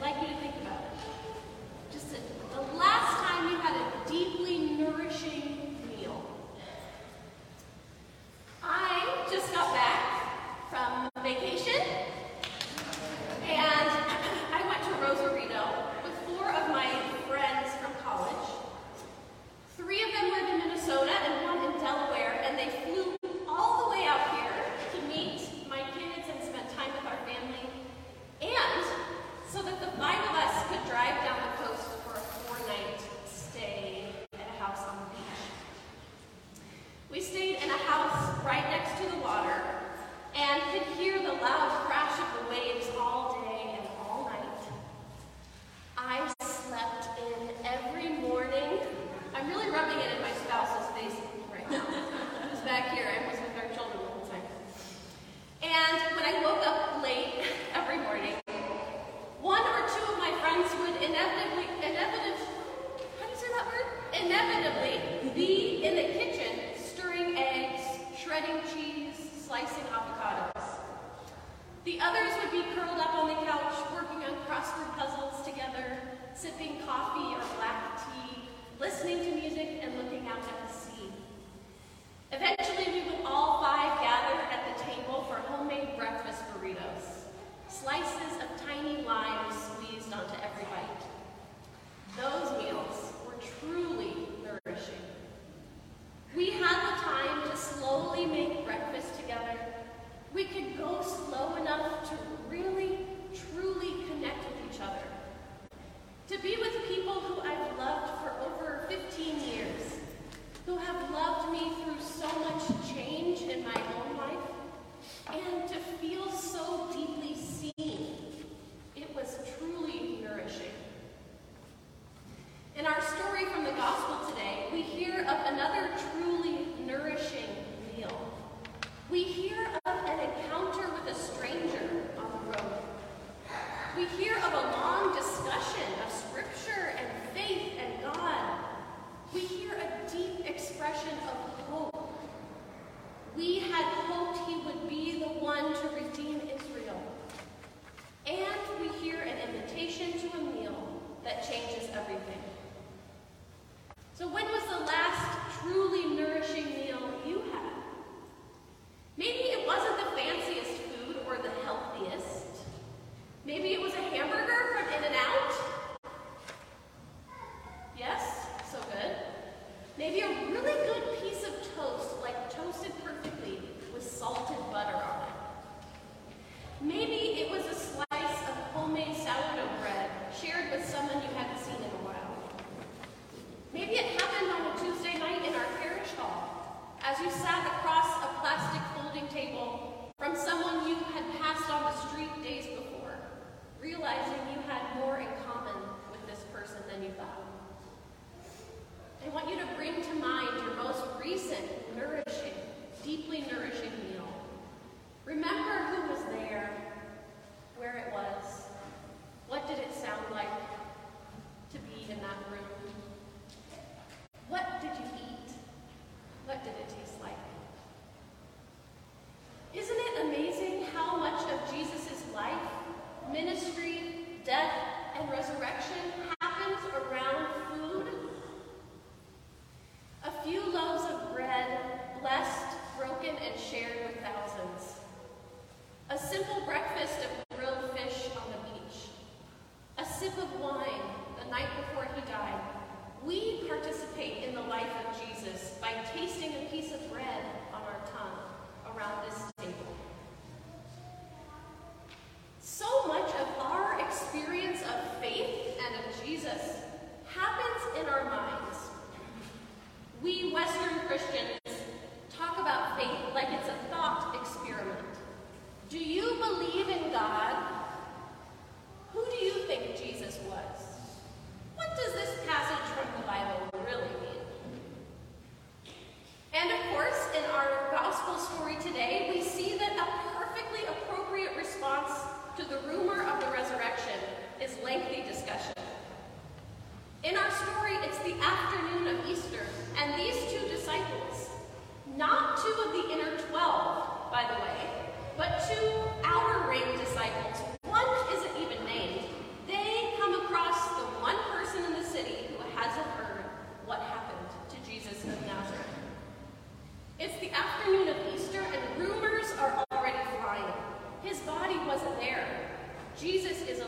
like you The others would be curled up on the couch, working on crossword puzzles together, sipping coffee or black tea, listening to music, and looking out at the sea. Eventually, we would all five gather at the table for homemade breakfast burritos, slices of tiny lime squeezed onto every bite. Those meals were truly that changes everything. What did it taste like? Isn't it amazing how much of Jesus' life, ministry, death,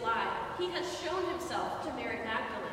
alive. He has shown himself to Mary Magdalene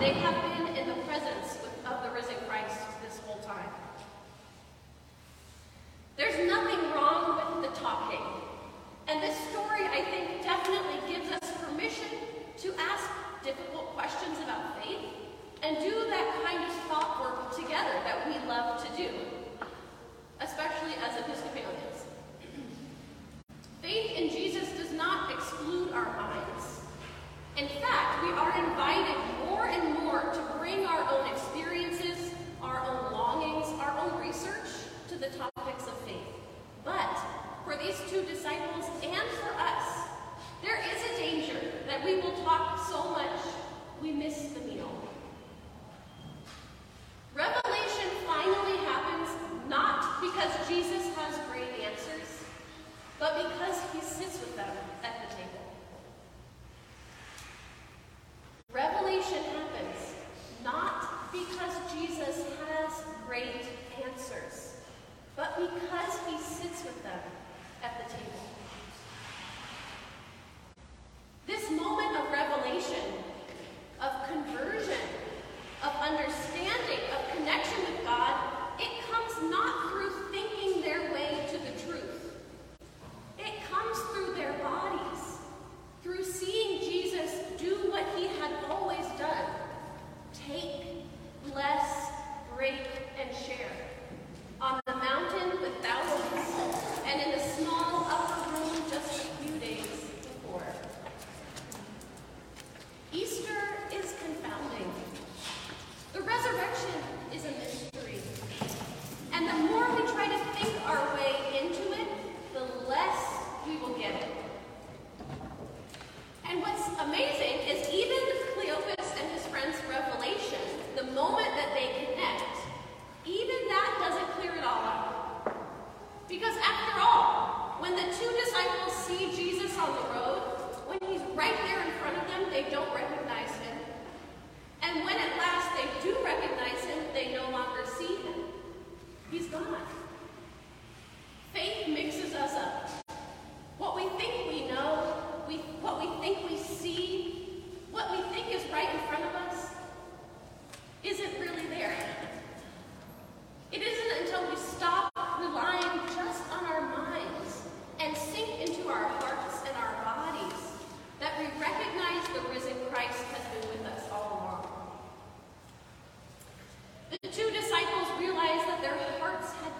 They have been in the presence of the risen Christ this whole time. There's nothing wrong with the talking. And this story, I think, definitely gives us permission to ask difficult questions about faith and do that kind of thought work together that we love to do, especially as Episcopalians. faith in Jesus does not exclude our minds. In fact, tardes.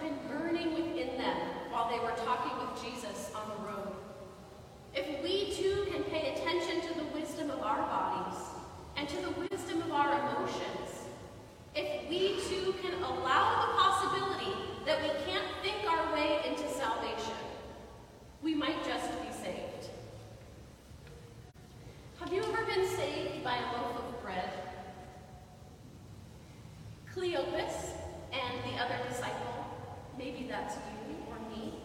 been burning within them while they were talking with Jesus on the road. If we too can pay attention to the wisdom of our bodies and to the wisdom of our emotions, if we too can allow the possibility that we can't think our way into salvation, we might just be saved. Have you ever been saved by a loaf of bread? Cleopas and the other disciples Maybe that's you or me.